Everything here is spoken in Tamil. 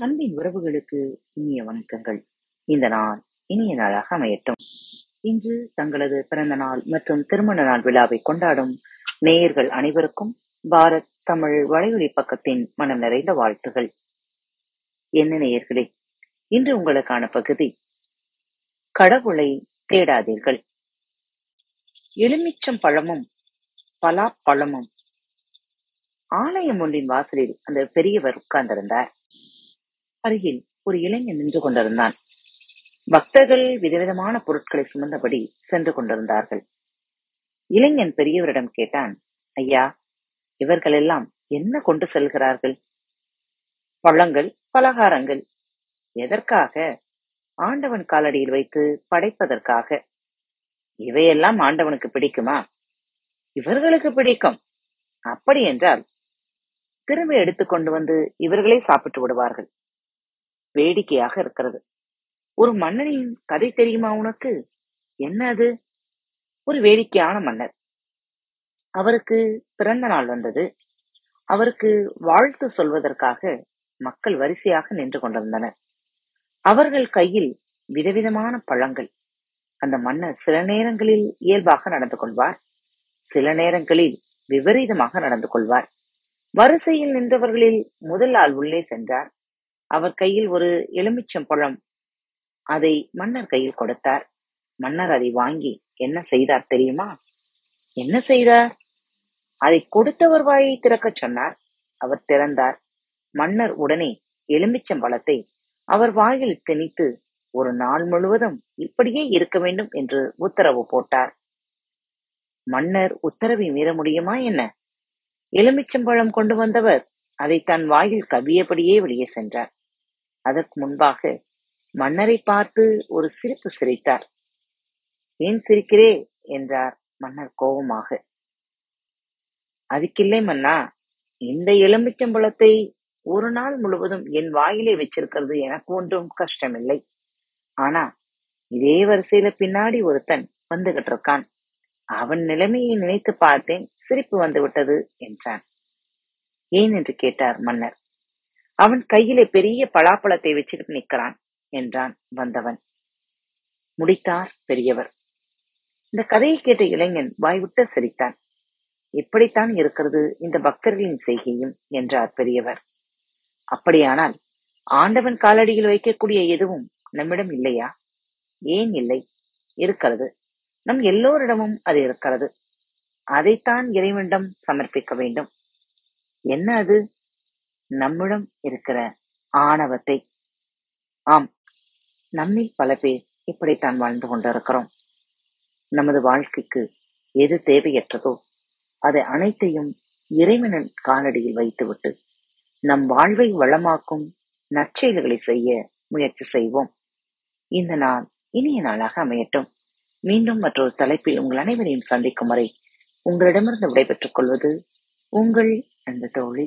அன்பின் உறவுகளுக்கு இனிய வணக்கங்கள். இந்த நாள் இனிய நாளாக அமையட்டும். இன்று தங்களது பிறந்த நாள் மற்றும் திருமண நாள் விழாவை கொண்டாடும் நேயர்கள் அனைவருக்கும் பாரத் தமிழ் வலையொலி பக்கத்தின் மனம் நிறைந்த வாழ்த்துகள். என்ன நேயர்களே இன்று உங்களுக்கான பகுதி கடவுளை தேடாதீர்கள். எலுமிச்சம் பழமும் பலாப்பழமும். ஆலயம் ஒன்றின் வாசலில் அந்த பெரியவர் உட்கார்ந்திருந்தார். அருகில் ஒரு இளைஞன் நின்று கொண்டிருந்தான். பக்தர்கள் விதவிதமான பொருட்களை சுமந்தபடி சென்று கொண்டிருந்தார்கள். இளைஞன் பெரியவரிடம் கேட்டான் ஐயா இவர்களெல்லாம் என்ன கொண்டு செல்கிறார்கள்? பழங்கள் பலகாரங்கள் எதற்காக? ஆண்டவன் காலடியில் வைத்து படைப்பதற்காக. இவையெல்லாம் ஆண்டவனுக்கு பிடிக்குமா? இவர்களுக்கு பிடிக்கும். அப்படி என்றால் திரும்ப எடுத்துக்கொண்டு வந்து இவர்களே சாப்பிட்டு விடுவார்கள். வேடிக்கையாக இருக்கிறது. ஒரு மன்னனின் கதை தெரியுமா உனக்கு? என்ன அது ஒரு வேடிக்கையான மன்னர். அவருக்கு பிறந்த நாள் வந்தது. அவருக்கு வாழ்த்து சொல்வதற்காக மக்கள் வரிசையாக நின்று கொண்டிருந்தனர். அவர்கள் கையில் விதவிதமான பழங்கள். அந்த மன்னர் சில நேரங்களில் இயல்பாக நடந்து கொள்வார். சில நேரங்களில் விபரீதமாக நடந்து கொள்வார். வரிசையில் நின்றவர்களில் முதல் ஆள் உள்ளே சென்றார். அவர் கையில் ஒரு எலுமிச்சம் பழம். அதை மன்னர் கையில் கொடுத்தார். மன்னர் அதை வாங்கி என்ன செய்தார் தெரியுமா? என்ன செய்தார்? அதை கொடுத்தவர் வாயை திறக்கச் சொன்னார். அவர் திறந்தார். மன்னர் உடனே எலுமிச்சம் பழத்தை அவர் வாயில் திணித்து ஒரு நாள் முழுவதும் இப்படியே இருக்க வேண்டும் என்று உத்தரவு போட்டார். மன்னர் உத்தரவை மீற முடியுமா என்ன? எலுமிச்சம்பழம் கொண்டு வந்தவர் அதை தன் வாயில் கவியபடியே வெளியே சென்றார். அதற்கு முன்பாக மன்னரை பார்த்து ஒரு சிரிப்பு சிரித்தார். ஏன் சிரிக்கிறே? என்றார் மன்னர் கோபமாக. அதுக்கில்லை மன்னா. இந்த எலுமிச்சம்பழத்தை ஒரு நாள் முழுவதும் என் வாயிலே வச்சிருக்கிறது எனக்கு ஒன்றும் கஷ்டமில்லை. ஆனா இதே வரிசையில பின்னாடி ஒருத்தன் வந்துகிட்டு இருக்கான் அவன் நிலைமையை நினைத்து பார்த்தேன் சிரிப்பு வந்து விட்டது என்றான். ஏன்? என்று கேட்டார் மன்னர். அவன் கையிலே பெரிய பலாப்பழத்தை வச்சுக்கிட்டு நிற்கிறான் என்றான் வந்தவன். முடித்தார் பெரியவர். இந்த கதையை கேட்ட இளைஞன் வாய்விட்ட சிரித்தான். இப்படித்தான் இருக்கிறது இந்த பக்தர்களின் செய்கையும் என்றார் பெரியவர். அப்படியானால் ஆண்டவன் காலடியில் வைக்கக்கூடிய எதுவும் நம்மிடம் இல்லையா? ஏன் இல்லை? இருக்கிறது. நம் எல்லோரிடமும் அது இருக்கிறது. அதைத்தான் இறைவனிடம் சமர்ப்பிக்க வேண்டும். என்ன அது? நம்மிடம் இருக்கிற ஆணவத்தை. ஆம் நம்மில் பல பேர் இப்படித்தான் வாழ்ந்து கொண்டிருக்கிறோம். நமது வாழ்க்கைக்கு எது தேவையற்றதோ அதை அனைத்தையும் இறைவனின் காலடியில் வைத்துவிட்டு நம் வாழ்வை வளமாக்கும் நற்செயல்களை செய்ய முயற்சி செய்வோம். இந்த நாள் இனிய நாளாக அமையட்டும். மீண்டும் மற்றொரு தலைப்பில் உங்கள் அனைவரையும் சந்திக்கும் வரை உங்களிடமிருந்து விடைபெற்றுக் கொள்வது உங்கள் அந்த தோழி.